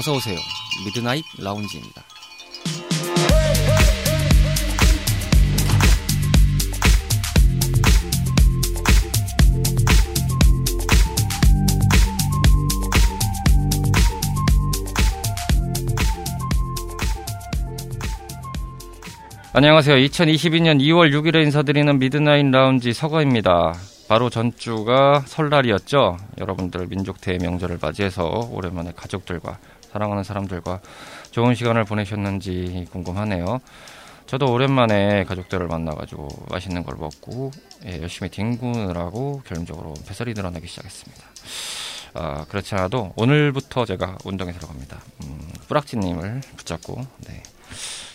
어서 오세요. Midnight Lounge입니다. 안녕하세요. 2022년 2월 6일에 인사드리는 Midnight Lounge 서가입니다. 바로 전주가 설날이었죠. 여러분들 민족 최대의 명절을 맞이해서 오랜만에 가족들과 사랑하는 사람들과 좋은 시간을 보내셨는지 궁금하네요. 저도 오랜만에 가족들을 만나가지고 맛있는 걸 먹고 예, 열심히 뒹구느라고 을 결론적으로 뱃살이 늘어나기 시작했습니다. 아, 그렇지 않아도 오늘부터 제가 운동에 들어갑니다. 음, 뿌락지님을 붙잡고 네.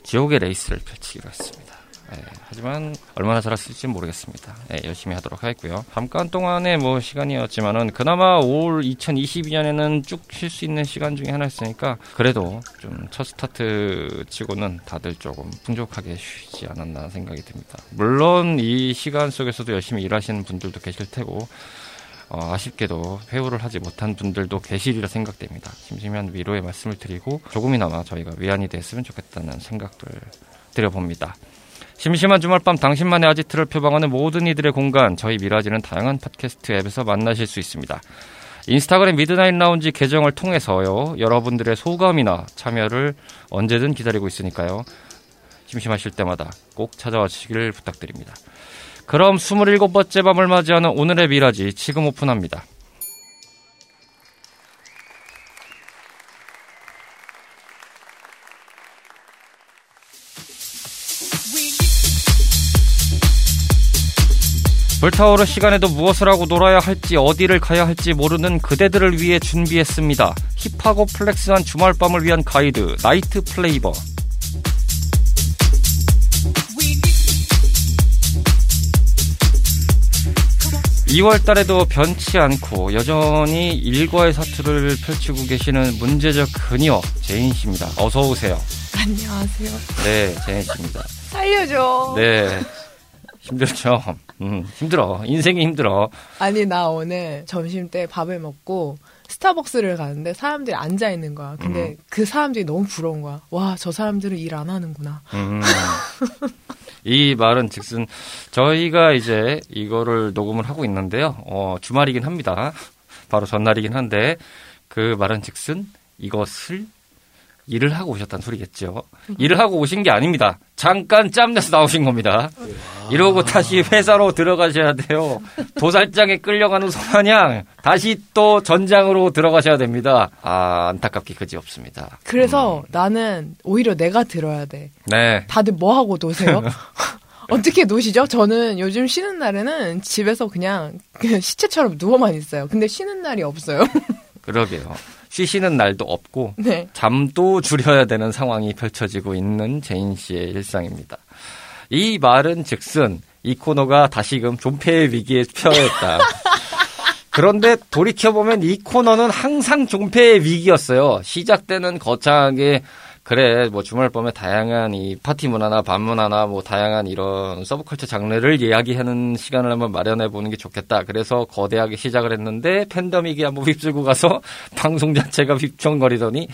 지옥의 레이스를 펼치기로 했습니다. 네, 하지만 얼마나 잘했을지 모르겠습니다. 네, 열심히 하도록 하겠고요. 잠깐 동안의 뭐 시간이었지만은 그나마 올 2022년에는 쭉 쉴 수 있는 시간 중에 하나였으니까 그래도 좀 첫 스타트 치고는 다들 조금 풍족하게 쉬지 않았나 생각이 듭니다. 물론 이 시간 속에서도 열심히 일하시는 분들도 계실 테고 어, 아쉽게도 해후를 하지 못한 분들도 계시리라 생각됩니다. 심심한 위로의 말씀을 드리고 조금이나마 저희가 위안이 됐으면 좋겠다는 생각들 드려봅니다. 심심한 주말밤 당신만의 아지트를 표방하는 모든 이들의 공간 저희 미라지는 다양한 팟캐스트 앱에서 만나실 수 있습니다. 인스타그램 Midnight Lounge 계정을 통해서요 여러분들의 소감이나 참여를 언제든 기다리고 있으니까요 심심하실 때마다 꼭 찾아와 주시길 부탁드립니다. 그럼 27번째 밤을 맞이하는 오늘의 미라지 지금 오픈합니다. 불타오를 시간에도 무엇을 하고 놀아야 할지 어디를 가야 할지 모르는 그대들을 위해 준비했습니다. hip하고 flex한 주말밤을 위한 가이드 Night Flavor 2월 달에도 변치 않고 여전히 일과의 사투를 펼치고 계시는 문제적 그녀 제인 씨입니다. 어서 오세요. 안녕하세요. 네, 제인 씨입니다. 살려줘. 네. 힘들죠. 음, 힘들어. 인생이 힘들어. 아니, 나 오늘 점심 때 밥을 먹고 스타벅스를 가는데 사람들이 앉아 있는 거야. 근데 음. 그 사람들이 너무 부러운 거야. 와, 저 사람들은 일 안 하는구나. 음. 이 말은 즉슨 저희가 이제 이거를 녹음을 하고 있는데요. 어, 주말이긴 합니다. 바로 전날이긴 한데 그 말은 즉슨 이것을 일을 하고 오셨다는 소리겠죠. 일을 하고 오신 게 아닙니다. 잠깐 짬내서 나오신 겁니다. 이러고 다시 회사로 들어가셔야 돼요. 도살장에 끌려가는 소마냥 다시 또 전장으로 들어가셔야 됩니다. 아, 안타깝게 그지 없습니다. 그래서 음. 나는 오히려 내가 들어야 돼. 네. 다들 뭐 하고 노세요? 어떻게 노시죠? 저는 요즘 쉬는 날에는 집에서 그냥, 그냥 시체처럼 누워만 있어요. 근데 쉬는 날이 없어요. 그러게요. 쉬시는 날도 없고 네. 잠도 줄여야 되는 상황이 펼쳐지고 있는 제인 씨의 일상입니다. 이 말은 즉슨 이 코너가 다시금 존폐의 위기에 처했다. 그런데 돌이켜보면 이 코너는 항상 존폐의 위기였어요. 시작 때는 거창하게 그래 뭐 주말 밤에 다양한 이 파티 문화나 밤 문화나 뭐 다양한 이런 서브컬처 장르를 이야기하는 시간을 한번 마련해 보는 게 좋겠다. 그래서 거대하게 시작을 했는데 팬데믹이 한번 휩쓸고 가서 방송 자체가 휘청거리더니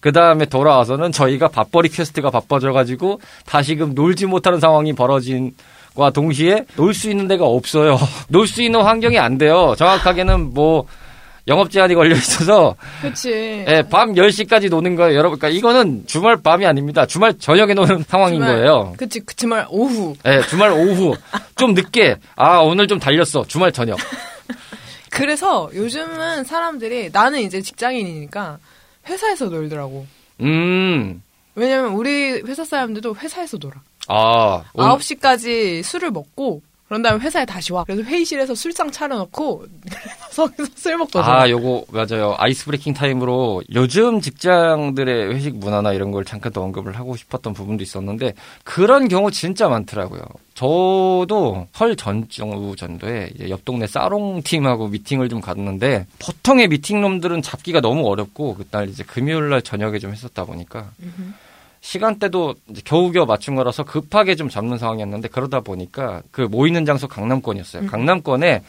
그 다음에 돌아와서는 저희가 밥벌이 quest가 바빠져가지고 다시금 놀지 못하는 상황이 벌어진. 과 동시에 놀 수 있는 데가 없어요. 놀 수 있는 환경이 안 돼요. 정확하게는 뭐 영업 제한이 걸려 있어서 그렇지. 예, 밤 10시까지 노는 거예요. 여러분. 그러니까 이거는 주말 밤이 아닙니다. 주말 저녁에 노는 상황인 주말, 거예요. 그치, 그 주말 오후. 예, 주말 오후. 좀 늦게. 아, 오늘 좀 달렸어. 주말 저녁. 그래서 요즘은 사람들이 나는 이제 직장인이니까 회사에서 놀더라고. 음. 왜냐면 우리 회사 사람들도 회사에서 놀아. 아. 9시까지 술을 먹고 그런 다음에 회사에 다시 와. 그래서 회의실에서 술상 차려놓고 거기서 술 먹거든. 아, 요거 맞아요. ice breaking time으로 요즘 직장들의 회식 문화나 이런 걸 잠깐 더 언급을 하고 싶었던 부분도 있었는데 그런 경우 진짜 많더라고요. 저도 설 전주 정도에 옆 동네 살롱 팀하고 미팅을 좀 갔는데 보통의 meeting room들은 잡기가 너무 어렵고 그날 이제 금요일 날 저녁에 좀 했었다 보니까. 시간대도 겨우겨우 맞춘 거라서 급하게 좀 잡는 상황이었는데 그러다 보니까 그 모이는 장소 강남권이었어요. 음. 강남권에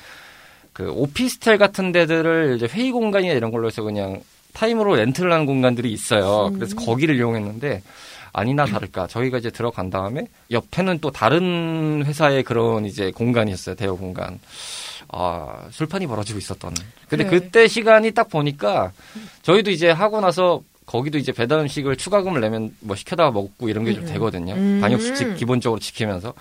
그 오피스텔 같은 데들을 이제 회의 공간이나 이런 걸로 해서 그냥 타임으로 렌트를 하는 공간들이 있어요. 음. 그래서 거기를 이용했는데 아니나 다를까 저희가 이제 들어간 다음에 옆에는 또 다른 회사의 그런 이제 공간이었어요. 대여 공간. 아, 술판이 벌어지고 있었던. 근데 그래. 그때 시간이 딱 보니까 저희도 이제 하고 나서 거기도 이제 배달 음식을 추가금을 내면 뭐 시켜다가 먹고 이런 게좀 음, 음. 되거든요. 음. 방역 수칙 기본적으로 지키면서.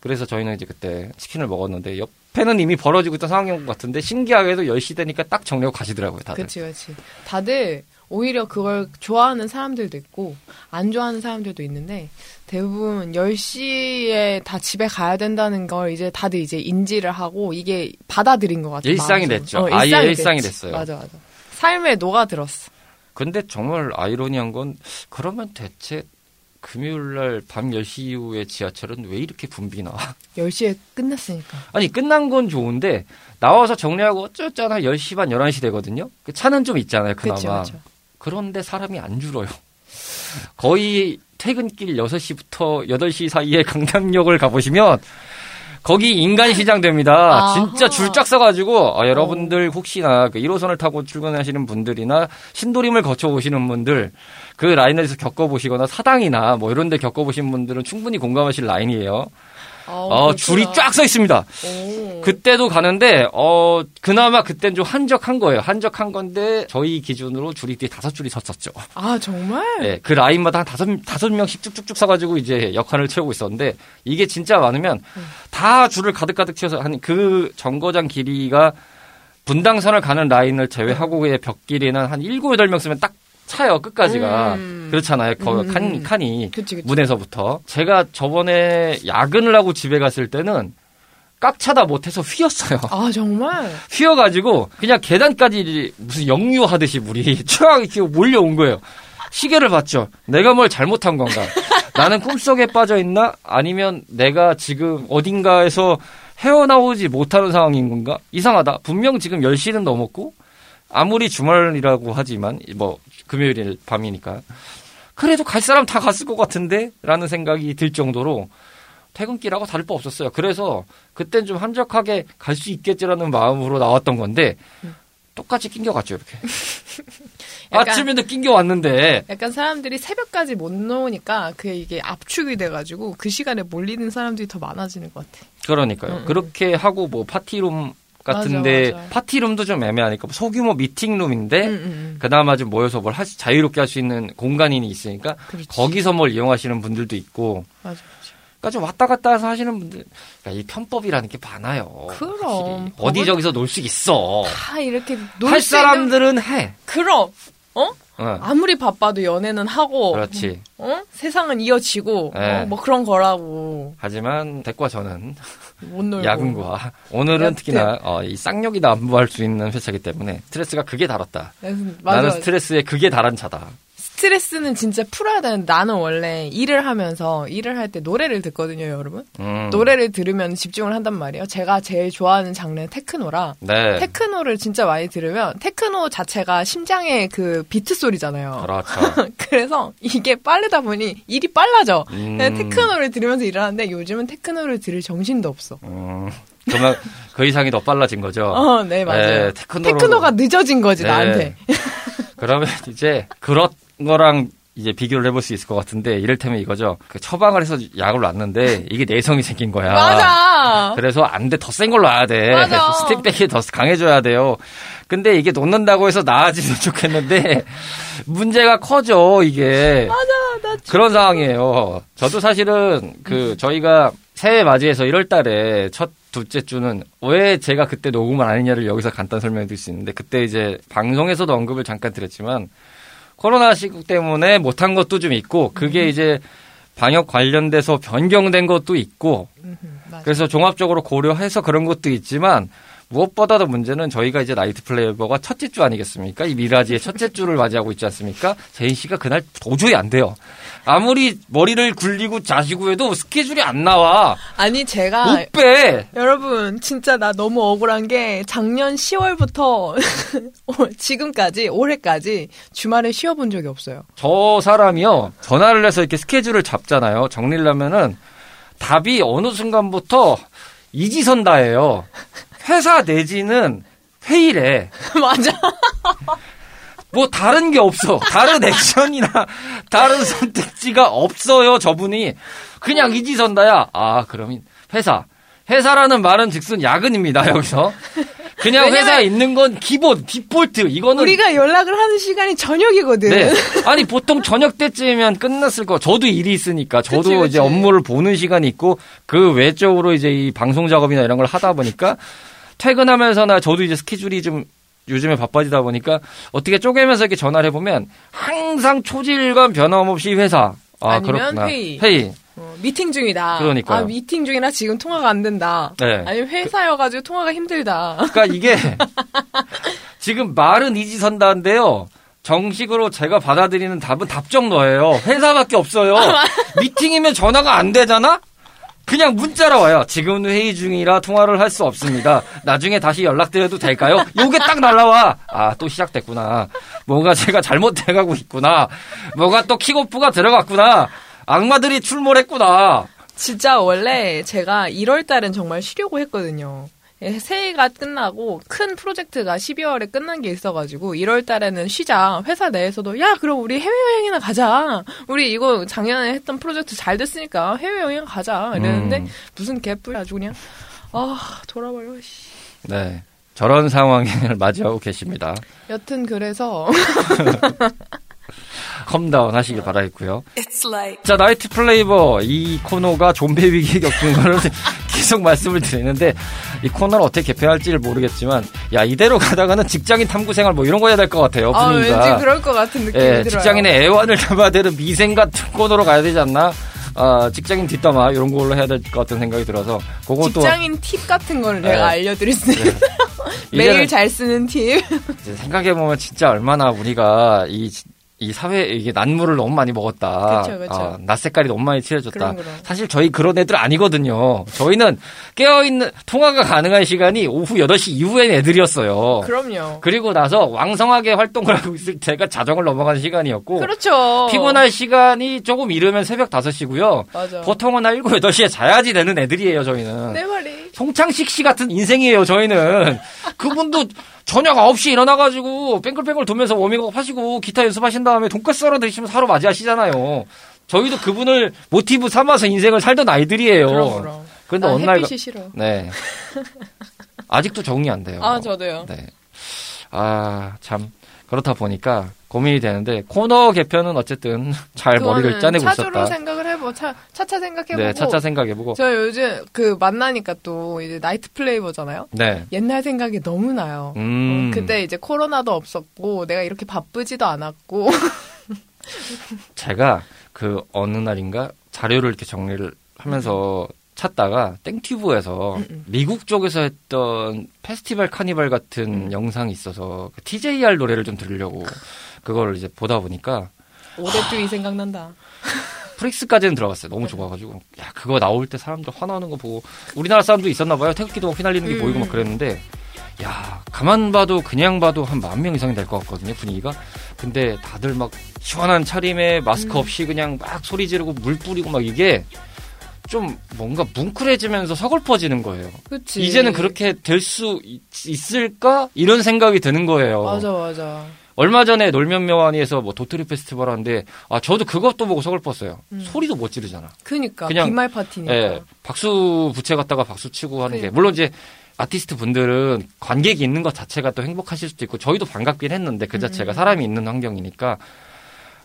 그래서 저희는 이제 그때 치킨을 먹었는데 옆에는 이미 벌어지고 있던 상황인 것 같은데 신기하게도 10시 되니까 딱 정리하고 가시더라고요, 다들. 그치, 그치. 다들 오히려 그걸 좋아하는 사람들도 있고, 안 좋아하는 사람들도 있는데, 대부분 10시에 다 집에 가야 된다는 걸 이제 다들 이제 인지를 하고, 이게 받아들인 것 같아요. 일상이 마음속으로. 됐죠. 아예 일상이 됐지. 됐어요. 맞아, 맞아. 삶에 녹아들었어. 근데 정말 아이러니한 건 그러면 대체 금요일 날 밤 10시 이후에 지하철은 왜 이렇게 붐비나? 10시에 끝났으니까. 아니 끝난 건 좋은데 나와서 정리하고 어쩌잖아 10시 반 11시 되거든요. 그 차는 좀 있잖아요. 그나마. 그치, 그치. 그런데 사람이 안 줄어요. 거의 퇴근길 6시부터 8시 사이에 강남역을 가보시면 거기 인간 시장 됩니다. 진짜 줄쫙 서가지고 아, 여러분들 혹시나 그 1호선을 타고 출근하시는 분들이나 신도림을 거쳐 오시는 분들 그 라인에서 겪어보시거나 사당이나 뭐 이런 데 겪어보신 분들은 충분히 공감하실 라인이에요. 어, 줄이 쫙 서 있습니다. 오. 그때도 가는데 어 그나마 그땐 좀 한적한 거예요. 한적한 건데 저희 기준으로 줄이 뒤에 다섯 줄이 섰었죠. 아, 정말? 예, 그 라인마다 한 다섯 다섯 명씩 쭉쭉쭉 서가지고 이제 역할을 채우고 있었는데 이게 진짜 많으면 다 줄을 가득가득 채워서 한 그 정거장 길이가 분당선을 가는 라인을 제외하고의 벽 길이는 한 일곱 여덟 명 쓰면 딱 차요 끝까지가 음. 그렇잖아요. 거 음. 칸 칸이 그치, 그치. 문에서부터 제가 저번에 야근을 하고 집에 갔을 때는 꽉 차다 못해서 휘었어요. 아, 정말? 휘어가지고 그냥 계단까지 무슨 역류하듯이 물이 쫙 이렇게 몰려온 거예요. 시계를 봤죠. 내가 뭘 잘못한 건가? 나는 꿈속에 빠져 있나? 아니면 내가 지금 어딘가에서 헤어나오지 못하는 상황인 건가? 이상하다. 분명 지금 10시는 넘었고 아무리 주말이라고 하지만 뭐 금요일 밤이니까 그래도 갈 사람 다 갔을 것 같은데? 라는 생각이 들 정도로 퇴근길하고 다를 바 없었어요. 그래서 그땐 좀 한적하게 갈 수 있겠지라는 마음으로 나왔던 건데 똑같이 낑겨갔죠 이렇게. 약간- 아침에도 낑겨왔는데 약간 사람들이 새벽까지 못 놓으니까 그게 이게 압축이 돼가지고 그 시간에 몰리는 사람들이 더 많아지는 것 같아. 그러니까요. 응, 응. 그렇게 하고 뭐 파티룸 같은데 맞아, 맞아. 파티룸도 좀 애매하니까 뭐 소규모 미팅룸인데 응, 응, 응. 그나마 좀 모여서 뭘할 수- 자유롭게 할 수 있는 공간이 있으니까 그렇지. 거기서 뭘 이용하시는 분들도 있고 맞아. 그러니까 좀 왔다 갔다 해서 하시는 분들 그러니까 이 편법이라는 게 많아요. 그럼. 어디 저기서 놀 수 있어. 다 이렇게 할놀수 있는 사람들은 해. 그럼 어 어, 아무리 바빠도 연애는 하고 그렇지. 어 세상은 이어지고 네. 어? 뭐 그런 거라고 하지만 댁과 저는 야근과 오늘은 여튼. 특히나 어, 이 쌍욕이 난무할 수 있는 회차이기 때문에 스트레스가 극에 달했다. 그래서 맞아, 나는. 스트레스에 극에 달한 차다. 스트레스는 진짜 풀어야 되는데 나는 원래 일을 하면서 일을 할 때 노래를 듣거든요 여러분 음. 노래를 들으면 집중을 한단 말이에요 제가 제일 좋아하는 장르는 테크노라 네. 테크노를 진짜 많이 들으면 테크노 자체가 심장의 그 비트 소리잖아요 그렇죠. 그래서 이게 빠르다 보니 일이 빨라져 음. 테크노를 들으면서 일을 하는데 요즘은 테크노를 들을 정신도 없어 음, 그만 그 이상이 더 빨라진 거죠. 어, 네, 맞아요. 네, 테크노로- 테크노가 늦어진 거지, 네. 나한테. 그러면 이제 그런 거랑 이제 비교를 해볼 수 있을 것 같은데 이를테면 이거죠. 그 처방을 해서 약을 놨는데 이게 내성이 생긴 거야. 맞아. 그래서 안 돼, 더 센 걸 놔야 돼. 맞아. 스틱백이 더 강해져야 돼요. 근데 이게 놓는다고 해서 나아지면 좋겠는데 문제가 커져 이게. 맞아, 나 그런 상황이에요. 저도 사실은 그 저희가 새해 맞이해서 1월 달에 첫 둘째 주는 왜 제가 그때 녹음을 안 했냐를 여기서 간단 설명드릴 수 있는데 그때 이제 방송에서도 언급을 잠깐 드렸지만 코로나 시국 때문에 못한 것도 좀 있고 그게 이제 방역 관련돼서 변경된 것도 있고 음. 그래서 종합적으로 고려해서 그런 것도 있지만 무엇보다도 문제는 저희가 이제 Night Flavor가 첫째 주 아니겠습니까? 이 미라지의 첫째 주를 맞이하고 있지 않습니까? 제인 씨가 그날 도저히 안 돼요. 아무리 머리를 굴리고 자시고 해도 스케줄이 안 나와. 아니, 제가, 못 빼. 여러분, 진짜 나 너무 억울한 게 작년 10월부터 지금까지, 올해까지 주말에 쉬어본 적이 없어요. 저 사람이요. 전화를 해서 이렇게 스케줄을 잡잖아요. 정리를 하면은 답이 어느 순간부터 이지선다예요. 회사 내지는 회의래. 맞아. 뭐 다른 게 없어. 다른 액션이나 다른 선택지가 없어요. 저분이 그냥 이지선다야. 아 그러면 회사 회사라는 말은 즉슨 야근입니다. 여기서 그냥 회사에 있는 건 기본 디폴트. 이거는 우리가 연락을 하는 시간이 저녁이거든. 네. 아니 보통 저녁 때쯤이면 끝났을 거. 저도 일이 있으니까 저도 그치, 그치. 이제 업무를 보는 시간이 있고 그 외적으로 이제 이 방송 작업이나 이런 걸 하다 보니까 퇴근하면서나 저도 이제 스케줄이 좀 요즘에 바빠지다 보니까 어떻게 쪼개면서 이렇게 전화를 해보면 항상 초질감 변함없이 회사. 아 아니면 그렇구나. 회의. 회의. 어, 미팅 중이다. 그러니까요. 아, 미팅 중이라 지금 통화가 안 된다. 네. 아니면 회사여가지고 통화가 힘들다. 그러니까 이게 지금 말은 이지선다인데요. 정식으로 제가 받아들이는 답은 답정너예요. 회사밖에 없어요. 미팅이면 전화가 안 되잖아? 그냥 문자로 와요. 지금 회의 중이라 통화를 할 수 없습니다. 나중에 다시 연락드려도 될까요? 요게 딱 날라와. 아, 또 시작됐구나. 뭔가 제가 잘못돼가고 있구나. 뭐가 또 킥오프가 들어갔구나. 악마들이 출몰했구나. 진짜 원래 제가 1월 달은 정말 쉬려고 했거든요. 예, 새해가 끝나고 큰 프로젝트가 12월에 끝난 게 있어가지고 1월 달에는 쉬자. 회사 내에서도 야 그럼 우리 해외여행이나 가자. 우리 이거 작년에 했던 프로젝트 잘 됐으니까 해외여행 가자. 이랬는데 음. 무슨 개뿔 아주 그냥 아 돌아버려. 씨. 네. 저런 상황을 맞이하고 계십니다. 여튼 그래서 calm down 하시길 바라겠고요. It's like 자, Night Flavor 이 코너가 존폐 위기에 겪은 거를 계속 말씀을 드리는데 이 코너를 어떻게 개편할지를 모르겠지만 야 이대로 가다가는 직장인 탐구 생활 뭐 이런 거 해야 될 것 같아요 아 분위기가. 왠지 그럴 것 같은 느낌이 예, 들어요. 직장인의 애환을 담아내는 미생 같은 코너로 가야 되지 않나? 아, 직장인 뒷담화 이런 걸로 해야 될 것 같은 생각이 들어서 그것도 직장인 팁 같은 걸 네. 내가 알려드릴 수 있어요. 매일 이제는 잘 쓰는 팁. 생각해 보면 진짜 얼마나 우리가 이, 이 사회 이게 난물을 너무 많이 먹었다. 그쵸, 그쵸. 아, 낮 색깔이 너무 많이 칠해졌다. 그럼, 그럼. 사실 저희 그런 애들 아니거든요. 저희는 깨어 있는 통화가 가능한 시간이 오후 8시 이후엔 애들이었어요. 그럼요. 그리고 나서 왕성하게 활동을 하고 있을 때가 자정을 넘어가는 시간이었고 그렇죠. 피곤할 시간이 조금 이르면 새벽 5시고요. 맞아. 보통은 한 7, 8시에 자야지 되는 애들이에요, 저희는. 내 말이. 송창식 씨 같은 인생이에요, 저희는. 그분도 저녁 9시에 일어나가지고 뺑글뺑글 돌면서 워밍업 하시고 기타 연습하신 다음에 돈까스 썰어 드시면서 하루 맞이하시잖아요. 저희도 그분을 모티브 삼아서 인생을 살던 아이들이에요. 그럼 그럼. 그런데 나 어느 날. 싫어. 네. 아직도 정리 안 돼요. 아 저도요. 네. 아, 참. 그렇다 보니까 고민이 되는데 코너 개편은 어쨌든 잘 머리를 짜내고 차주로 있었다. 생각을 해보. 차 차차 생각해보고. 네, 차차 생각해보고. 저 요즘 그 만나니까 또 이제 나이트 플레이버잖아요. 네. 옛날 생각이 너무 나요. 음. 어, 그때 이제 코로나도 없었고 내가 이렇게 바쁘지도 않았고 제가 그 어느 날인가 자료를 이렇게 정리를 하면서 찾다가 땡튜브에서 미국 쪽에서 했던 페스티벌 카니발 같은 영상이 있어서 그 TJR 노래를 좀 들으려고 그걸 이제 보다 보니까 오대주의 생각난다. 프릭스까지는 들어갔어요. 너무 좋아가지고 야 그거 나올 때 사람들 화나는 거 보고 우리나라 사람도 있었나 봐요. 태극기도 막 휘날리는 게 음. 보이고 막 그랬는데 야 가만 봐도 그냥 봐도 한 만 명 이상이 될 것 같거든요 분위기가. 근데 다들 막 시원한 차림에 마스크 음. 없이 그냥 막 소리 지르고 물 뿌리고 막 이게 좀 뭔가 뭉클해지면서 서글퍼지는 거예요. 그치. 이제는 그렇게 될 수 있을까 이런 생각이 드는 거예요. 맞아 맞아. 얼마 전에 놀면 묘한이에서 뭐 도토리 페스티벌 하는데 아 저도 그것도 보고 서글펐어요. 음. 소리도 못 지르잖아. 그니까 그냥- 빈말 파티니까. 예, 박수 부채 갖다가 박수 치고 하는 게 그러니까. 물론 이제 아티스트 분들은 관객이 있는 것 자체가 또 행복하실 수도 있고 저희도 반갑긴 했는데 그 자체가 음. 사람이 있는 환경이니까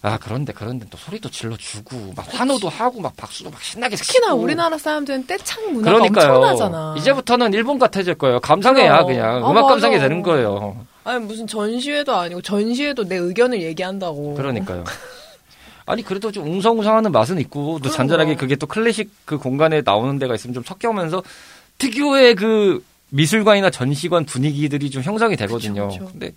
아 그런데 그런데 또 소리도 질러주고 막 환호도 하고 막 박수도 막 신나게 특히나 치고. 우리나라 사람들은 떼창 문화가 그러니까요. 엄청나잖아. 이제부터는 일본 같아질 거예요. 감상해야 그럼. 그냥 아, 음악 맞아. 감상이 되는 거예요. 아니 무슨 전시회도 아니고 전시회도 내 의견을 얘기한다고. 그러니까요. 아니 그래도 좀 웅성웅성하는 맛은 있고 또 잔잔하게. 그게 또 클래식 그 공간에 나오는 데가 있으면 좀 섞여면서 특유의 그 미술관이나 전시관 분위기들이 좀 형성이 되거든요. 그쵸, 그쵸. 근데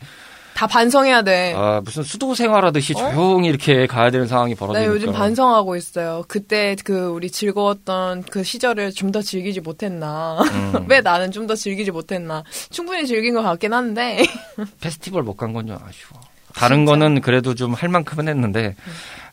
다 반성해야 돼. 아 무슨 수도 생활하듯이 어? 조용히 이렇게 가야 되는 상황이 나 벌어지니까. 요즘 반성하고 있어요. 그때 그 우리 즐거웠던 그 시절을 좀 더 즐기지 못했나. 음, 왜 나는 좀 더 즐기지 못했나. 충분히 즐긴 것 같긴 한데. 페스티벌 못 간 건 좀 아쉬워. 다른 거는 그래도 좀 할 만큼은 했는데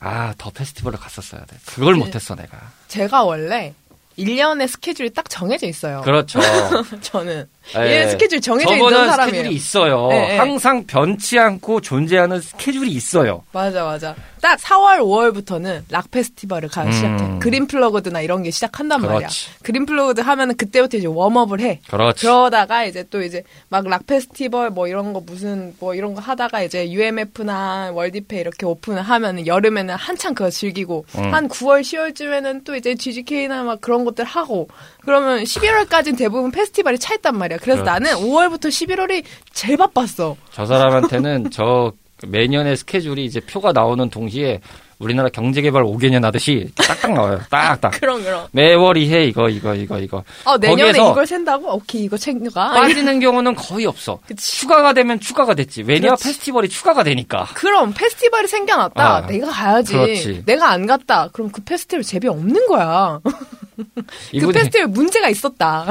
아더 페스티벌을 갔었어야 돼. 그걸 네. 못했어 내가. 제가 원래 1년의 스케줄이 딱 정해져 있어요. 그렇죠. 저는. 얘 스케줄 정해져 있는 사람이에요. 스케줄이 있어요. 예, 예. 항상 변치 않고 존재하는 스케줄이 있어요. 맞아, 맞아. 딱 4월, 5월부터는 락 페스티벌을 가 음. 시작해. Green Plugged나 이런 게 시작한단 말이야. 그렇지. Green Plugged 하면은 그때부터 이제 warm up을 해. 그렇지. 그러다가 이제 또 이제 막 락 페스티벌 뭐 이런 거 무슨 뭐 이런 거 하다가 이제 UMF나 월디페 이렇게 오픈을 하면은 여름에는 한창 그거 즐기고 음. 한 9월, 10월쯤에는 또 이제 GGK나 막 그런 것들 하고 그러면 11월까지는 대부분 페스티벌이 차 있단 말이야. 그래서 그렇지. 나는 5월부터 11월이 제일 바빴어. 저 사람한테는 저 매년의 스케줄이 이제 표가 나오는 동시에 우리나라 경제개발 5개년 하듯이 딱딱 나와요. 딱딱. 그럼 그럼. 매월 이해 이거 이거 이거 이거. 어 내년에 이걸 센다고? 오케이 이거 챙겨가. 빠지는 경우는 거의 없어. 그치. 추가가 되면 추가가 됐지. 왜냐 그렇지. 페스티벌이 추가가 되니까. 그럼 페스티벌이 생겨났다. 아, 내가 가야지. 그렇지. 내가 안 갔다. 그럼 그 페스티벌 재미 없는 거야. 그 이분이 페스티벌 문제가 있었다.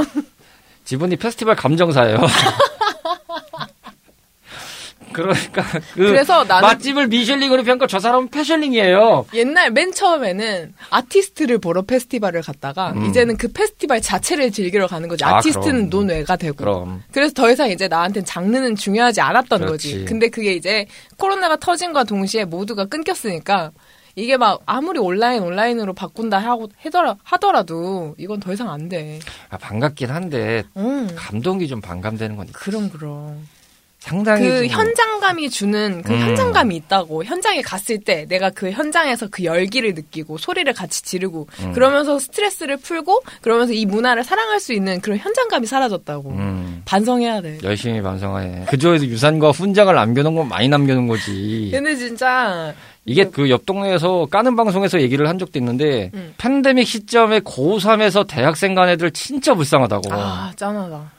저분이 페스티벌 감정사예요. 그러니까 그 그래서 나는- 맛집을 미슐랭으로 평가 저 사람은 페슐랭이에요. 옛날 맨 처음에는 아티스트를 보러 페스티벌을 갔다가 음. 이제는 그 페스티벌 자체를 즐기러 가는 거지. 아, 아티스트는 그럼. 논외가 되고. 그럼 그래서 더 이상 이제 나한테는 장르는 중요하지 않았던 그렇지. 거지. 근데 그게 이제 코로나가 터짐과 동시에 모두가 끊겼으니까 이게 막 아무리 온라인 온라인으로 바꾼다 하고 하더라, 하더라도 이건 더 이상 안 돼. 아, 반갑긴 한데 음. 감동이 좀 반감되는 건 있- 그럼 그럼. 상당히 그 좀- 현장감이 주는 그 음. 현장감이 있다고 현장에 갔을 때 내가 그 현장에서 그 열기를 느끼고 소리를 같이 지르고 음. 그러면서 스트레스를 풀고 그러면서 이 문화를 사랑할 수 있는 그런 현장감이 사라졌다고 음, 반성해야 돼. 열심히 반성해. 그조에도 유산과 훈장을 남겨놓은 건 많이 남겨놓은 거지. 근데 진짜 이게 그 옆 동네에서 까는 방송에서 얘기를 한 적도 있는데 음. 팬데믹 시점에 고3에서 대학생 간 애들 진짜 불쌍하다고. 아 짠하다.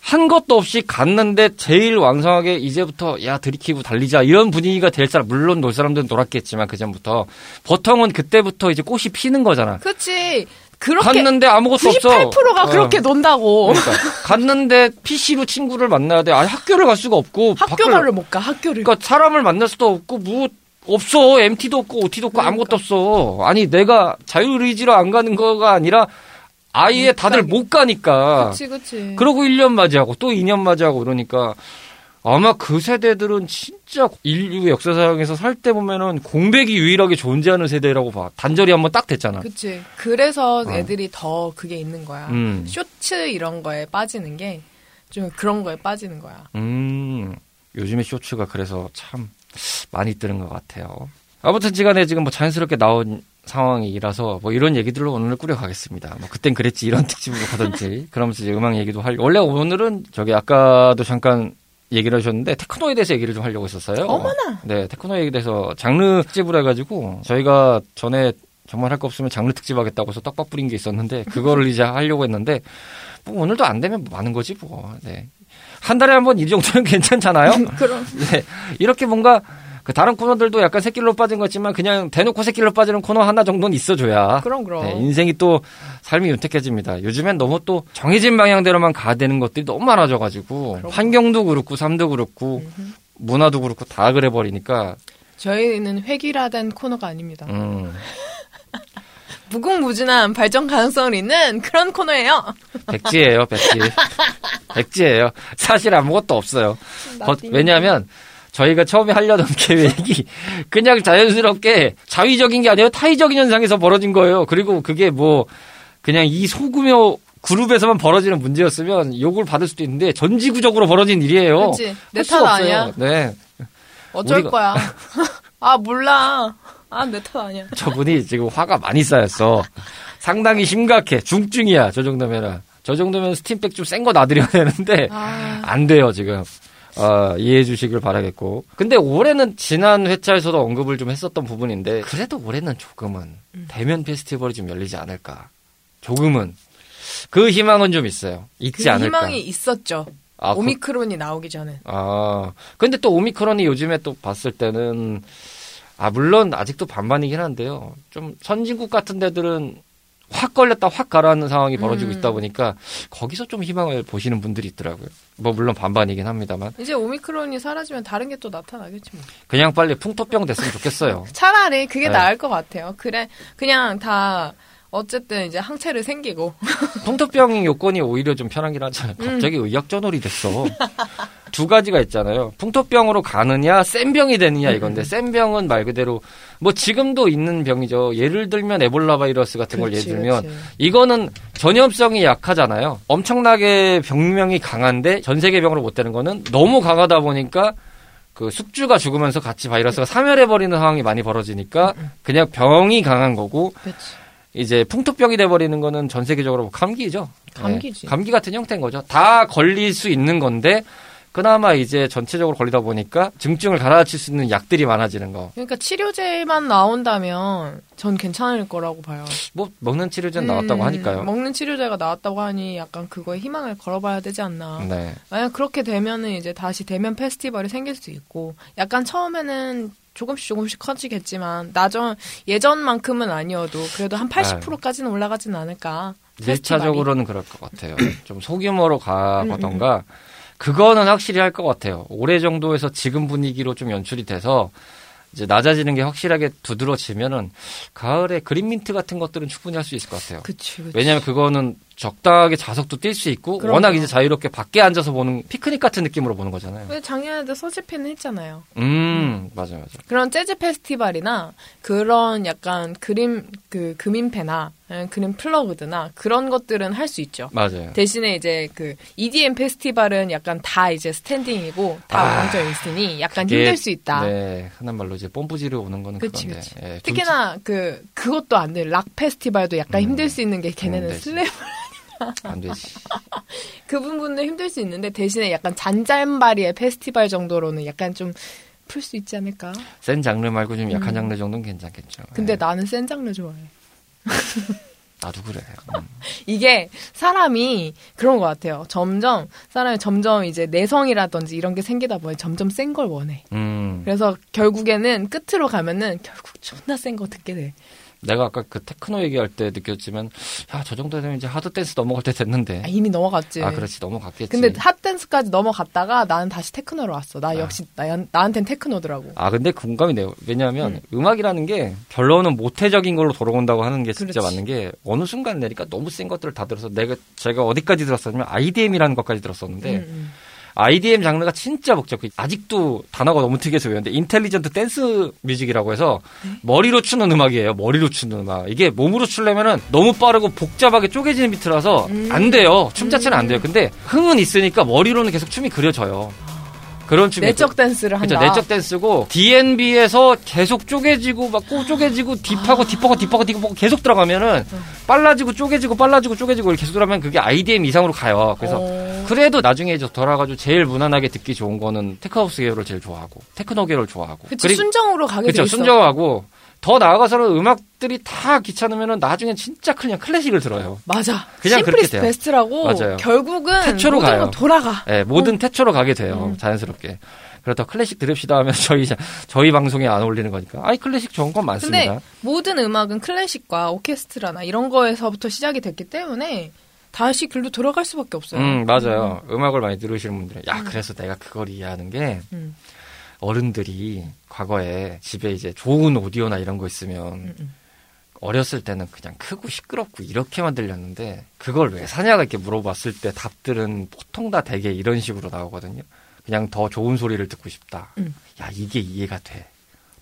한 것도 없이 갔는데 제일 왕성하게 이제부터 야 들이키고 달리자 이런 분위기가 될 사람 물론 놀 사람들은 놀았겠지만 그 전부터 보통은 그때부터 이제 꽃이 피는 거잖아. 그치 그렇게 갔는데 아무것도 없어. 98%가 어. 그렇게 논다고 그러니까 갔는데 PC로 친구를 만나야 돼. 아 학교를 갈 수가 없고 학교를 못 가 학교를. 그러니까 사람을 만날 수도 없고 뭐 없어 MT도 없고 OT도 없고 그러니까. 아무것도 없어. 아니 내가 자율의지로 안 가는 거가 아니라 아예 못 다들 가니. 못 가니까. 그치 그치. 그러고 1년 맞이하고 또 2년 맞이하고 그러니까 아마 그 세대들은 진짜 인류 역사상에서 살 때 보면은 공백이 유일하게 존재하는 세대라고 봐. 단절이 한번 딱 됐잖아. 그치. 그래서 어. 애들이 더 그게 있는 거야. 음. 쇼츠 이런 거에 빠지는 게 좀 그런 거에 빠지는 거야. 음, 요즘에 쇼츠가 그래서 참 많이 뜨는 것 같아요. 아무튼 시간에 지금 뭐 자연스럽게 나온 상황이라서 뭐 이런 얘기들로 오늘 꾸려가겠습니다. 뭐 그땐 그랬지 이런 특집으로 하든지 그러면서 이제 음악 얘기도 할 원래 오늘은 저기 아까도 잠깐 얘기를 하셨는데 테크노에 대해서 얘기를 좀 하려고 했었어요. 어머나! 네, 테크노 얘기에 대해서 장르 특집으로 해가지고 저희가 전에 정말 할 거 없으면 장르 특집 하겠다고 해서 떡밥 뿌린 게 있었는데 그거를 이제 하려고 했는데 뭐 오늘도 안 되면 많은 거지 뭐. 네. 한 달에 한 번 이 정도는 괜찮잖아요. 그럼. 네. 이렇게 뭔가 그 다른 코너들도 약간 새끼로 빠진 것 같지만 그냥 대놓고 새끼로 빠지는 코너 하나 정도는 있어줘야 그럼 그럼. 네, 인생이 또 삶이 윤택해집니다. 요즘엔 너무 또 정해진 방향대로만 가야 되는 것들이 너무 많아져가지고 그럼. 환경도 그렇고 삶도 그렇고 문화도 그렇고 다 그래 버리니까 저희는 획일화된 코너가 아닙니다. 음, 무궁무진한 발전 가능성을 있는 그런 코너예요. 백지예요, 백지. 백지예요. 사실 아무것도 없어요. 거- 왜냐하면 저희가 처음에 하려던 계획이 그냥 자연스럽게 자위적인 게 아니라 타의적인 현상에서 벌어진 거예요. 그리고 그게 뭐 그냥 이 소규모 그룹에서만 벌어지는 문제였으면 욕을 받을 수도 있는데 전 지구적으로 벌어진 일이에요. 그치. 내할수탓 없어요. 아니야. 네. 어쩔 우리가- 거야. 아 몰라. 아 내 탓 아니야. 저분이 지금 화가 많이 쌓였어. 상당히 심각해. 중증이야. 저 정도면은. 저 정도면 스팀백 좀 센 거 놔드려야 되는데 아 안 돼요 지금. 어, 이해해 주시길 바라겠고. 근데 올해는 지난 회차에서도 언급을 좀 했었던 부분인데 그래도 올해는 조금은 대면 페스티벌이 좀 열리지 않을까. 조금은 그 희망은 좀 있어요. 있지 그 않을까. 희망이 있었죠. 아, 그- 오미크론이 나오기 전에. 아, 근데 또 오미크론이 요즘에 또 봤을 때는, 아, 물론 아직도 반반이긴 한데요. 좀 선진국 같은 데들은 확 걸렸다 확 가라앉는 상황이 벌어지고 음. 있다 보니까 거기서 좀 희망을 보시는 분들이 있더라고요. 뭐, 물론 반반이긴 합니다만. 이제 오미크론이 사라지면 다른 게 또 나타나겠지 뭐. 그냥 빨리 풍토병 됐으면 좋겠어요. 차라리 그게 네. 나을 것 같아요. 그래, 그냥 다, 어쨌든 이제 항체를 생기고 풍토병 요건이 오히려 좀 편하긴 하잖아요. 음. 갑자기 의학 전월이 됐어. 두 가지가 있잖아요. 풍토병으로 가느냐, 센 병이 되느냐 이건데 음. 센 병은 말 그대로 뭐 지금도 있는 병이죠. 예를 들면 에볼라 바이러스 같은 걸 예를 그렇지, 들면 그렇지. 이거는 전염성이 약하잖아요. 엄청나게 병명이 강한데 전 세계 병으로 못 되는 거는 너무 강하다 보니까 그 숙주가 죽으면서 같이 바이러스가 사멸해 버리는 상황이 많이 벌어지니까 그냥 병이 강한 거고 그렇지. 이제 풍토병이 돼 버리는 거는 전 세계적으로 뭐 감기죠. 감기지. 네, 감기 같은 형태인 거죠. 다 걸릴 수 있는 건데 그나마 이제 전체적으로 걸리다 보니까 증증을 가라앉힐 수 있는 약들이 많아지는 거. 그러니까 치료제만 나온다면 전 괜찮을 거라고 봐요. 뭐 먹는 치료제는 나왔다고 음, 하니까요. 먹는 치료제가 나왔다고 하니 약간 그거에 희망을 걸어봐야 되지 않나. 네. 만약 그렇게 되면은 이제 다시 대면 페스티벌이 생길 수 있고 약간 처음에는 조금씩 조금씩 커지겠지만 나전 예전만큼은 아니어도 그래도 한 80%까지는 올라가지는 않을까. 페스티벌이. 일차적으로는 그럴 것 같아요. 좀 소규모로 가보던가 그거는 확실히 할 것 같아요. 올해 정도에서 지금 분위기로 좀 연출이 돼서 이제 낮아지는 게 확실하게 두드러지면은 가을에 그린민트 같은 것들은 충분히 할 수 있을 것 같아요. 그치, 그치. 왜냐하면 그거는 적당하게 자석도 뛸 수 있고 그럼요. 워낙 이제 자유롭게 밖에 앉아서 보는 피크닉 같은 느낌으로 보는 거잖아요. 왜 작년에도 서지팬 했잖아요. 음, 맞아 맞아. 그런 재즈 페스티벌이나 그런 약간 그린 그 그민페나 아니면 그린 플러그드나 그런 것들은 할 수 있죠. 맞아요. 대신에 이제 그 EDM 페스티벌은 약간 다 이제 스탠딩이고 다 아, 방져 있으니 약간 그게, 힘들 수 있다. 네, 흔한 말로 이제 뽐뿌질 오는 거는 그치, 그건데. 그치. 예, 특히나 그 그것도 안 돼. 락 페스티벌도 약간 음, 힘들 수 있는 게 걔네는 되지. slam 좀- 안 되지. 그 부분도 힘들 수 있는데 대신에 약간 잔잔바리의 페스티벌 정도로는 약간 좀 풀 수 있지 않을까? 센 장르 말고 좀 약한 음. 장르 정도는 괜찮겠죠. 근데 예, 나는 센 장르 좋아해. 나도 그래. 음. 이게 사람이 그런 것 같아요. 점점 사람이 점점 이제 내성이라든지 이런 게 생기다 보니 점점 센 걸 원해. 음. 그래서 결국에는 끝으로 가면은 결국 존나 센 거 듣게 돼. 내가 아까 그 테크노 얘기할 때 느꼈지만, 야, 저 정도 되면 이제 hard dance 넘어갈 때 됐는데. 아, 이미 넘어갔지. 아, 그렇지. 넘어갔겠지. 근데 hard dance까지 넘어갔다가 나는 다시 테크노로 왔어. 나 아. 역시 나, 나한텐 테크노더라고. 아, 근데 공감이 돼요. 왜냐하면 음. 음악이라는게 결론은 모태적인 걸로 돌아온다고 하는 게 진짜 그렇지. 맞는 게 어느 순간 내니까 너무 센 것들을 다 들어서 내가 제가 어디까지 들었었냐면 IDM이라는 것까지 들었었는데 음, 음. IDM 장르가 진짜 복잡해. 아직도 단어가 너무 특이해서 외웠는데 intelligent dance music이라고 해서 네? 머리로 추는 음악이에요. 머리로 추는 음악. 이게 몸으로 추려면은 너무 빠르고 복잡하게 쪼개지는 비트라서 음. 안 돼요. 춤 자체는 안 돼요. 근데 흥은 있으니까 머리로는 계속 춤이 그려져요. 그런 춤이 내적 댄스를 한다. 그렇죠. 내적 댄스고 DNB에서 계속 쪼개지고 막 꼭 쪼개지고 딥하고 딥하고 딥하고 딥하고 계속 들어가면은 빨라지고 쪼개지고 빨라지고 쪼개지고 이렇게 계속 들어가면 그게 IDM 이상으로 가요. 그래서 어. 그래도 나중에 돌아가지고 제일 무난하게 듣기 좋은 거는 tech house 계열을 제일 좋아하고 테크노 계열을 좋아하고 그치, 순정으로 가게 돼 그렇죠. 순정하고 더 나아가서는 음악들이 다 귀찮으면은 나중에 진짜 그냥 클래식을 들어요. 맞아. 그냥 그렇게 돼요. 베스트라고 맞아요. 결국은 태초로 가요. 건 돌아가. 예, 모든 태초로 가게 돼요. 음. 자연스럽게. 그렇다 클래식 들읍시다 하면 저희 저희 방송에 안 어울리는 거니까. 아니 클래식 좋은 건 많습니다. 근데 모든 음악은 클래식과 오케스트라나 이런 거에서부터 시작이 됐기 때문에 다시 글로 돌아갈 수밖에 없어요. 음, 맞아요. 음. 악을 많이 들으시는 분들은 야, 그래서 내가 그걸 이해하는 게 음. 어른들이 과거에 집에 이제 좋은 오디오나 이런 거 있으면 음, 음. 어렸을 때는 그냥 크고 시끄럽고 이렇게만 들렸는데 그걸 왜 사냐가 이렇게 물어봤을 때 답들은 보통 다 되게 이런 식으로 나오거든요. 그냥 더 좋은 소리를 듣고 싶다. 음. 야, 이게 이해가 돼.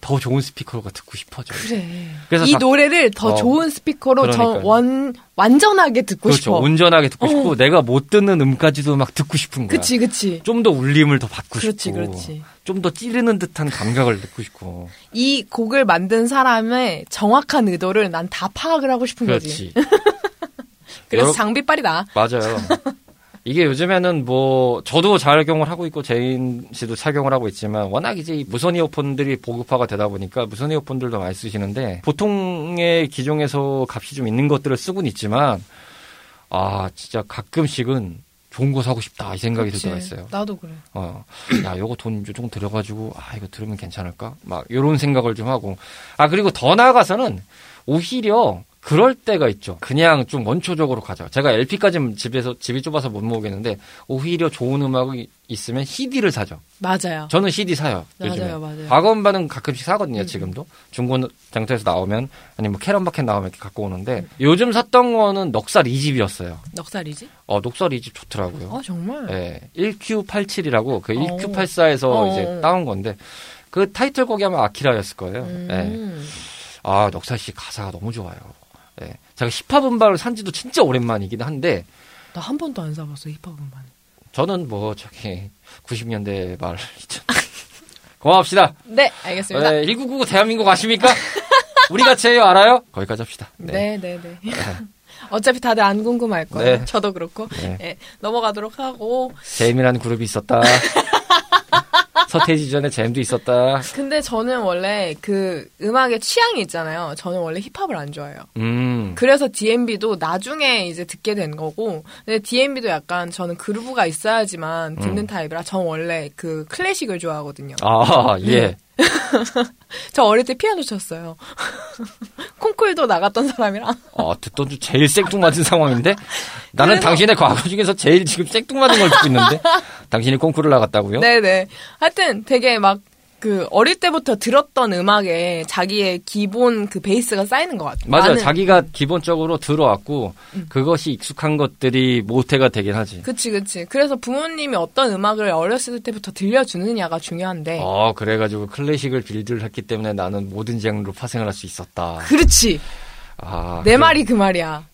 더 좋은 스피커가 듣고 싶어져. 그래. 그래서 이 다- 노래를 더 어. 좋은 스피커로 그러니까요. 전 원, 완전하게 듣고 그렇죠. 싶어. 온전하게 듣고 어. 싶고 내가 못 듣는 음까지도 막 듣고 싶은 거야. 그치, 그치. 좀 더 울림을 더 받고 그렇지, 싶고 그렇지. 좀더 찌르는 듯한 감각을 듣고 싶고 이 곡을 만든 사람의 정확한 의도를 난 다 파악을 하고 싶은 거지. 그렇지 그래서 여러- 장비빨이다. 맞아요 이게 요즘에는 뭐 저도 착용을 하고 있고 제인 씨도 착용을 하고 있지만 워낙 이제 이 무선 이어폰들이 보급화가 되다 보니까 무선 이어폰들도 많이 쓰시는데 보통의 기종에서 값이 좀 있는 것들을 쓰고는 있지만 아 진짜 가끔씩은 좋은 거 사고 싶다 이 생각이 들 때가 그치. 있어요. 나도 그래. 어, 야, 요거 돈 조금 들여가지고, 아, 이거 들으면 괜찮을까? 막, 요런 생각을 좀 하고. 아, 그리고 더 나아가서는, 오히려, 그럴 때가 있죠. 그냥 좀 원초적으로 가죠. 제가 LP까지는 집에서 집이 좁아서 못 모으겠는데 오히려 좋은 음악이 있으면 CD를 사죠. 맞아요. 저는 CD 사요. 요즘에. 맞아요, 맞아요. 과거음반은 가끔씩 사거든요. 음, 지금도 중고 장터에서 나오면 아니면 뭐 캐런바켓 나오면 이렇게 갖고 오는데 요즘 샀던 거는 넉살 2집이었어요. 넉살이지? 어 녹살 2집 좋더라고요. 아 정말. 예, 1Q87이라고 그 어. 1Q84에서 어. 이제 따온 건데 그 타이틀곡이 아마 아키라였을 거예요. 예. 음. 아 넉살 씨 가사가 너무 좋아요. 예. 제가 힙합 음반을 산 지도 진짜 오랜만이긴 한데 나 한 번도 안 사봤어 힙합 음반. 저는 뭐 저기 90년대 말 고맙습니다. 네, 알겠습니다. 네, 1999 대한민국 아십니까? 우리가 제일 알아요? 거기까지 합시다. 네, 네, 네. 어차피 다들 안 궁금할 거예요. 네. 저도 그렇고. 네. 네, 넘어가도록 하고. 잼이라는 그룹이 있었다. 서태지 전에 잼도 있었다. 근데 저는 원래 그 음악의 취향이 있잖아요. 저는 원래 힙합을 안 좋아해요. 음. 그래서 DMB도 나중에 이제 듣게 된 거고, 근데 DMB도 약간 저는 그루브가 있어야지만 듣는 음. 타입이라 전 원래 그 클래식을 좋아하거든요. 아, 예. 저 어릴 때 피아노 쳤어요. 콩쿨도 나갔던 사람이랑. 어, 듣던 중 제일 생뚱맞은 상황인데? 나는 그래서- 당신의 과거 중에서 제일 지금 생뚱맞은 걸 듣고 있는데? 당신이 콩쿠르를 나갔다고요? 네네. 하여튼 되게 막 그 어릴 때부터 들었던 음악에 자기의 기본 그 베이스가 쌓이는 것 같아요. 맞아요. 자기가 기본적으로 들어왔고, 음. 그것이 익숙한 것들이 모태가 되긴 하지. 그치 그치. 그래서 부모님이 어떤 음악을 어렸을 때부터 들려주느냐가 중요한데. 어, 그래가지고 클래식을 빌드를 했기 때문에 나는 모든 장르로 파생을 할 수 있었다. 그렇지. 아, 내 그래. 말이 그 말이야.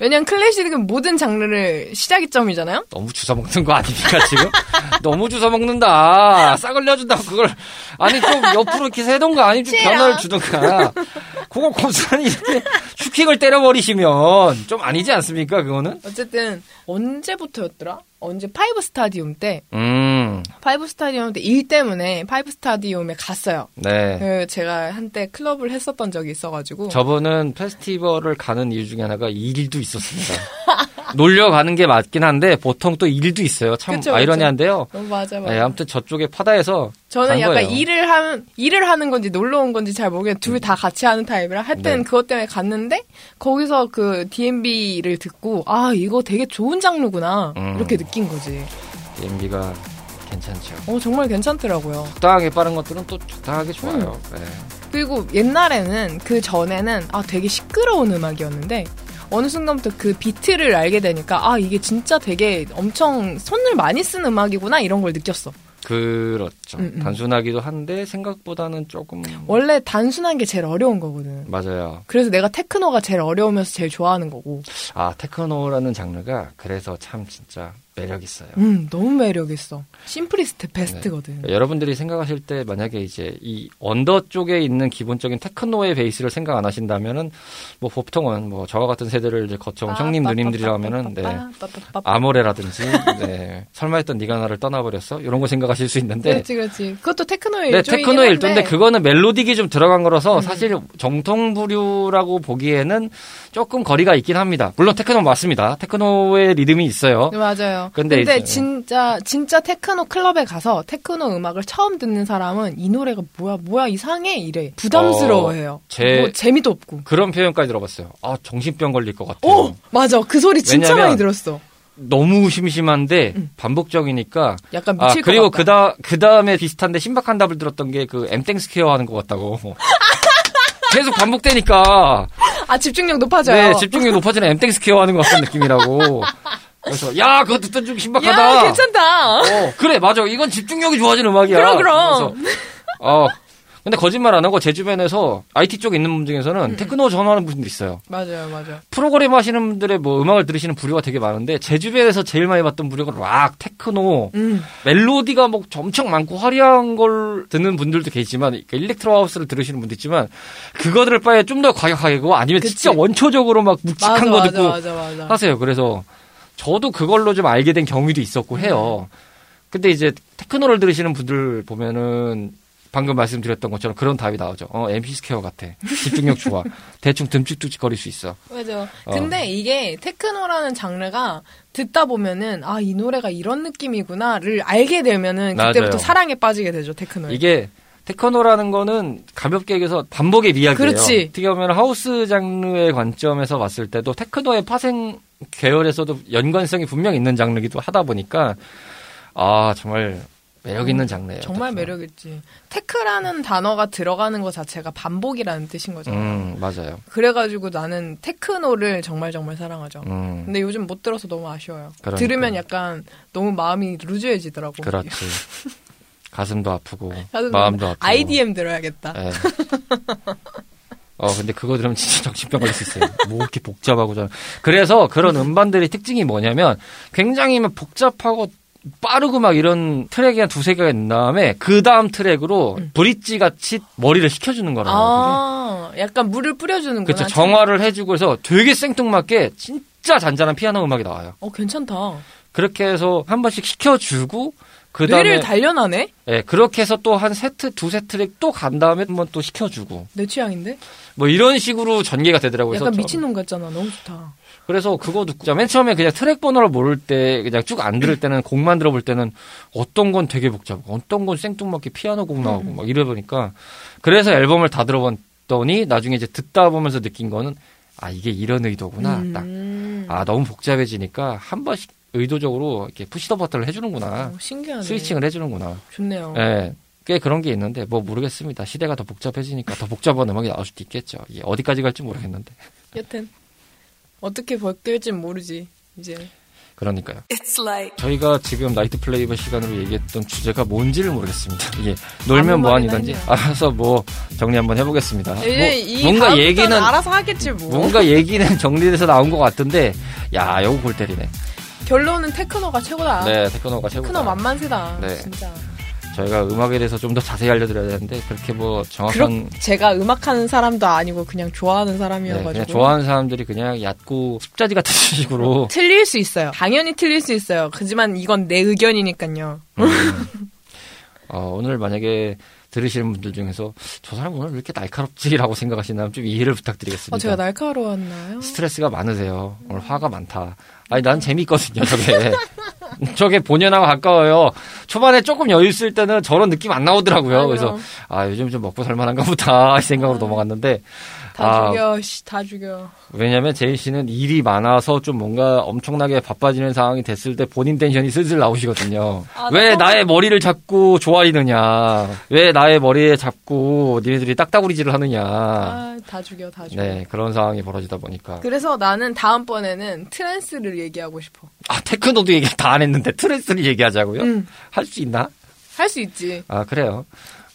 왜냐면 클래식은 모든 장르를 시작점이잖아요. 너무 주워 먹는 거 아닙니까 지금? 너무 주워 먹는다. 싹을 내준다 그걸 아니 좀 옆으로 이렇게 세던가 아니면 좀. 변화를 주던가. 그걸 고스란히 이렇게 슈킹을 때려버리시면 좀 아니지 않습니까 그거는? 어쨌든 언제부터였더라? 언제 파이브 스타디움 때 음, 파이브 스타디움 때 일 때문에 파이브 스타디움에 갔어요. 네. 그 제가 한때 클럽을 했었던 적이 있어가지고 저분은 페스티벌을 가는 이유 중에 하나가 일도 있었습니다. 놀려 가는 게 맞긴 한데 보통 또 일도 있어요. 참 그쵸, 그쵸. 아이러니한데요. 어, 맞아 맞아. 네, 아무튼 저쪽에 파다에서 저는 간 약간 거예요. 일을 하는 일을 하는 건지 놀러 온 건지 잘 모르겠는데 둘다 같이 하는 타입이라 하여튼 네. 그것 때문에 갔는데 거기서 그 D&B를 듣고 아 이거 되게 좋은 장르구나 음. 이렇게 느낀 거지. MB가 괜찮죠. 어 정말 괜찮더라고요. 적당하게 빠른 것들은 또 적당하게 좋아요. 네. 그리고 옛날에는 그 전에는 아 되게 시끄러운 음악이었는데 어느 순간부터 그 비트를 알게 되니까 아 이게 진짜 되게 엄청 손을 많이 쓴 음악이구나 이런 걸 느꼈어. 그렇죠. 음, 음. 단순하기도 한데 생각보다는 조금 원래 단순한 게 제일 어려운 거거든. 맞아요. 그래서 내가 테크노가 제일 어려우면서 제일 좋아하는 거고. 아 테크노라는 장르가 그래서 참 진짜 매력 있어요. 음, 너무 매력 있어. Simple is the best거든. 네. 여러분들이 생각하실 때 만약에 이제 이 언더 쪽에 있는 기본적인 테크노의 베이스를 생각 안 하신다면은 뭐 보통은 뭐 저와 같은 세대를 이제 거쳐온 형님 누님들이라면은 네. 아모레라든지 네. 설마 했던 네가 나를 떠나버렸어 이런 거 생각하실 수 있는데 그렇지, 그렇지. 그것도 테크노의 네, 테크노의 한데. 일부인데 그거는 melodic이 좀 들어간 거라서 음. 사실 정통 부류라고 보기에는 조금 거리가 있긴 합니다. 물론 테크노 맞습니다. 테크노의 리듬이 있어요. 네, 맞아요. 근데 근데, 이제- 진짜 진짜 테크노 클럽에 가서 테크노 음악을 처음 듣는 사람은 이 노래가 뭐야 뭐야 이상해 이래 부담스러워해요. 어, 제- 뭐 재미도 없고. 그런 표현까지 들어봤어요. 아 정신병 걸릴 것 같아요. 오 맞아 그 소리 진짜 왜냐면 많이 들었어. 너무 심심한데 음. 반복적이니까. 약간 아 미칠 그리고 것 같다. 그다 그 다음에 비슷한데 신박한 답을 들었던 게 그 엠땡 스퀘어 하는 것 같다고. 계속 반복되니까 아 집중력 높아져요. 네 집중력이 높아지는 엠땡 스퀘어 하는 것 같은 느낌이라고. 그래서 야 그거 듣던 중 신박하다. 야 괜찮다. 어, 그래, 맞아. 이건 집중력이 좋아지는 음악이야. 그럼, 그럼. 그래서, 어, 근데 거짓말 안 하고 제 주변에서 IT 쪽에 있는 분 중에서는 음. 테크노 전화하는 분들 있어요. 맞아요, 맞아요. 프로그램 하시는 분들의 뭐 음악을 들으시는 부류가 되게 많은데 제 주변에서 제일 많이 봤던 부류가 락, 테크노, 음 멜로디가 뭐 엄청 많고 화려한 걸 듣는 분들도 계시지만 그러니까 electro house를 들으시는 분도 있지만 그거 들을 바에 좀 더 과격하게 고 아니면 그치. 진짜 원초적으로 막 묵직한 맞아, 거 맞아, 듣고 맞아, 맞아. 하세요. 그래서 저도 그걸로 좀 알게 된 경위도 있었고 해요. 근데 이제 테크노를 들으시는 분들 보면은 방금 말씀드렸던 것처럼 그런 답이 나오죠. 어, MC 스퀘어 같아. 집중력 좋아. 대충 둠칫둠칫 거릴 수 있어. 맞아. 어. 근데 이게 테크노라는 장르가 듣다 보면은 아 이 노래가 이런 느낌이구나를 알게 되면은 그때부터 맞아요. 사랑에 빠지게 되죠 테크노에. 이게 테크노라는 거는 가볍게 얘기해서 반복의 이야기예요. 그렇지. 어떻게 보면 하우스 장르의 관점에서 봤을 때도 테크노의 파생 계열에서도 연관성이 분명 있는 장르기도 하다 보니까 아 정말 매력 있는 장르예요. 정말 테크노. 매력 있지. 테크라는 단어가 들어가는 것 자체가 반복이라는 뜻인 거잖아. 음 맞아요. 그래가지고 나는 테크노를 정말 정말 사랑하죠. 음 근데 요즘 못 들어서 너무 아쉬워요. 그러니까요. 들으면 약간 너무 마음이 루즈해지더라고. 그렇지. 가슴도 아프고 가슴도 마음도 아프고. IDM 들어야겠다. 예. 어, 근데 그거 들으면 진짜 정신병 걸릴 수 있어요. 뭐 이렇게 복잡하고 저 그래서 그런 음반들의 특징이 뭐냐면 굉장히 막 복잡하고 빠르고 막 이런 트랙이 한 두세 개가 있는 다음에 그 다음 트랙으로 브릿지 같이 머리를 식혀주는 거라고. 아, 약간 물을 뿌려주는구나. 그렇죠. 정화를 해주고 해서 되게 생뚱맞게 진짜 잔잔한 피아노 음악이 나와요. 어, 괜찮다. 그렇게 해서 한 번씩 식혀주고 그 다음에 뇌를 단련하네? 예, 그렇게 해서 또 한 세트 두 세 트랙 또간 다음에 한번또 식혀주고 내 취향인데? 뭐 이런 식으로 전개가 되더라고요. 약간 미친놈 같잖아. 너무 좋다. 그래서 그거 듣고 맨 처음에 그냥 트랙 번호를 모를 때 그냥 쭉 안 들을 때는 곡만 들어볼 때는 어떤 건 되게 복잡하고 어떤 건 생뚱맞게 피아노 곡 나오고 막 이래 보니까 그래서 앨범을 다 들어봤더니 나중에 이제 듣다 보면서 느낀 거는 아 이게 이런 의도구나 딱. 음. 아 너무 복잡해지니까 한 번씩 의도적으로 이렇게 푸시더 버튼을 해주는구나 어, 신기하네. 스위칭을 해주는구나. 좋네요. 예. 꽤 그런 게 있는데 뭐 모르겠습니다. 시대가 더 복잡해지니까 더 복잡한 음악이 나올 수도 있겠죠. 예, 어디까지 갈지 모르겠는데. 여튼 어떻게 벗길진 모르지. 이제 그러니까요. It's like 저희가 지금 나이트 플레이버 시간으로 얘기했던 주제가 뭔지를 모르겠습니다. 이게 놀면 말이나 알아서 뭐 정리 한번 해보겠습니다. 이제 뭐이 뭔가 얘기는 알아서 하겠지 뭐. 뭔가 얘기는 정리돼서 나온 것 같은데 야 이거 골 때리네. 결론은 테크노가 최고다. 네 테크노가 최고다. 테크노 만만세다. 네. 진짜. 저희가 음악에 대해서 좀 더 자세히 알려드려야 되는데 그렇게 뭐 정확한 제가 음악하는 사람도 아니고 그냥 좋아하는 네, 사람이어가지고. 그냥 좋아하는 사람들이 그냥 얕고 습자지 같은 식으로 틀릴 수 있어요. 당연히 틀릴 수 있어요. 하지만 이건 내 의견이니까요. 어, 오늘 만약에 들으시는 분들 중에서 저 사람 오늘 왜 이렇게 날카롭지라고 생각하신다면 좀 이해를 부탁드리겠습니다. 어, 제가 날카로웠나요? 스트레스가 많으세요. 오늘 화가 많다. 아니 난 재밌거든요. 저게 저게 본연하고 가까워요. 초반에 조금 여유 있을 때는 저런 느낌 안 나오더라고요. 아, 그래서. 아 요즘 좀 먹고 살만한가 보다 이 생각으로 넘어갔는데 다 아, 죽여, 씨, 다 죽여. 왜냐면 제인 씨는 일이 많아서 좀 뭔가 엄청나게 바빠지는 상황이 됐을 때 본인 tension이 슬슬 나오시거든요. 아, 왜 나 나의 머리를 잡고 좋아하느냐? 왜 나의 머리에 잡고 니네들이 딱따구리질을 하느냐? 아, 다 죽여, 다 죽여. 네, 그런 상황이 벌어지다 보니까. 그래서 나는 다음번에는 트랜스를 얘기하고 싶어. 아, 테크노도 얘기 다 안 했는데 트랜스를 얘기하자고요? 응. 할 수 있나? 할 수 있지. 아, 그래요.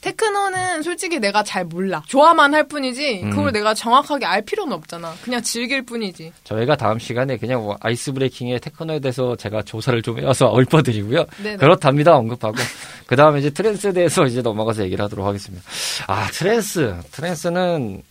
테크노는 솔직히 내가 잘 몰라. 좋아만 할 뿐이지, 음. 그걸 내가 정확하게 알 필요는 없잖아. 그냥 즐길 뿐이지. 저희가 다음 시간에 그냥 뭐 ice breaking의 테크노에 대해서 제가 조사를 좀 해와서 읊어드리고요. 네네. 그렇답니다. 언급하고. 그 다음에 이제 트랜스에 대해서 이제 넘어가서 얘기를 하도록 하겠습니다. 아, 트랜스. 트랜스는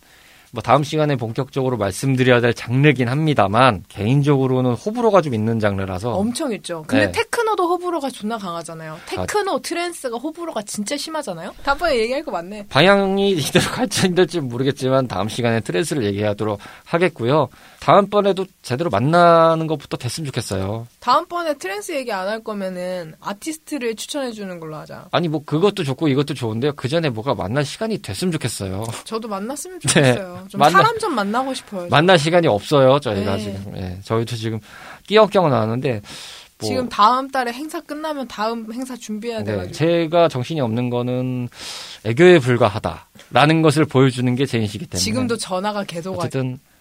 뭐 다음 시간에 본격적으로 말씀드려야 될 장르긴 합니다만, 개인적으로는 호불호가 좀 있는 장르라서. 엄청 있죠. 근데 네. 테크노도 호불호가 존나 강하잖아요. 테크노, 트랜스가 호불호가 진짜 심하잖아요. 다음번에 얘기할 거 많네. 방향이 이대로 갈지 안 될지 모르겠지만 다음 시간에 트랜스를 얘기하도록 하겠고요. 다음번에도 제대로 만나는 것부터 됐으면 좋겠어요. 다음번에 트랜스 얘기 안 할 거면은 아티스트를 추천해 주는 걸로 하자. 아니 뭐 그것도 좋고 이것도 좋은데요. 그 전에 뭐가 만날 시간이 됐으면 좋겠어요. 저도 만났으면 좋겠어요. 좀 만나- 사람 좀 만나고 싶어요. 만날 시간이 없어요. 저희가 네. 지금 예, 저희도 지금 끼역끼역 나왔는데 뭐, 지금 다음 달에 행사 끝나면 다음 행사 준비해야 네, 돼가지고. 제가 정신이 없는 거는 애교에 불과하다라는 것을 보여주는 게 제 인식이기 때문에 지금도 전화가 계속 와. 어쨌든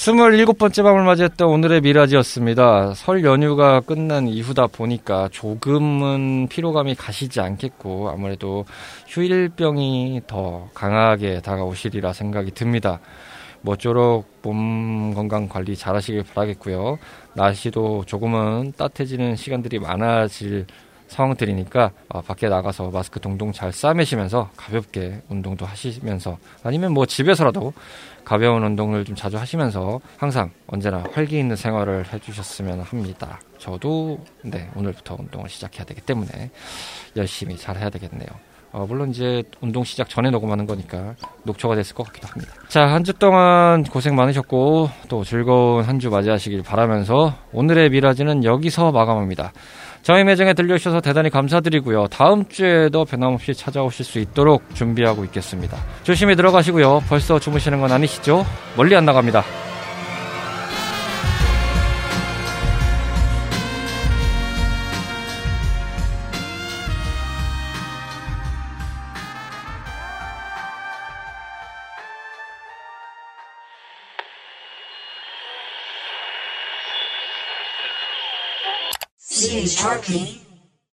27번째 밤을 맞이했던 오늘의 미라지였습니다. 설 연휴가 끝난 이후다 보니까 조금은 피로감이 가시지 않겠고 아무래도 휴일병이 더 강하게 다가오시리라 생각이 듭니다. 모쪼록 몸 건강 관리 잘 하시길 바라겠고요. 날씨도 조금은 따뜻해지는 시간들이 많아질 상황들이니까 어, 밖에 나가서 마스크 동동 잘 싸매시면서 가볍게 운동도 하시면서 아니면 뭐 집에서라도 가벼운 운동을 좀 자주 하시면서 항상 언제나 활기 있는 생활을 해주셨으면 합니다. 저도 네 오늘부터 운동을 시작해야 되기 때문에 열심히 잘 해야 되겠네요. 어, 물론 이제 운동 시작 전에 녹음하는 거니까 녹초가 됐을 것 같기도 합니다. 자, 한 주 동안 고생 많으셨고 또 즐거운 한 주 맞이하시길 바라면서 오늘의 미라지는 여기서 마감합니다. 저희 매장에 들려주셔서 대단히 감사드리고요. 다음 주에도 변함없이 찾아오실 수 있도록 준비하고 있겠습니다. 조심히 들어가시고요. 벌써 주무시는 건 아니시죠? 멀리 안 나갑니다. Sharky.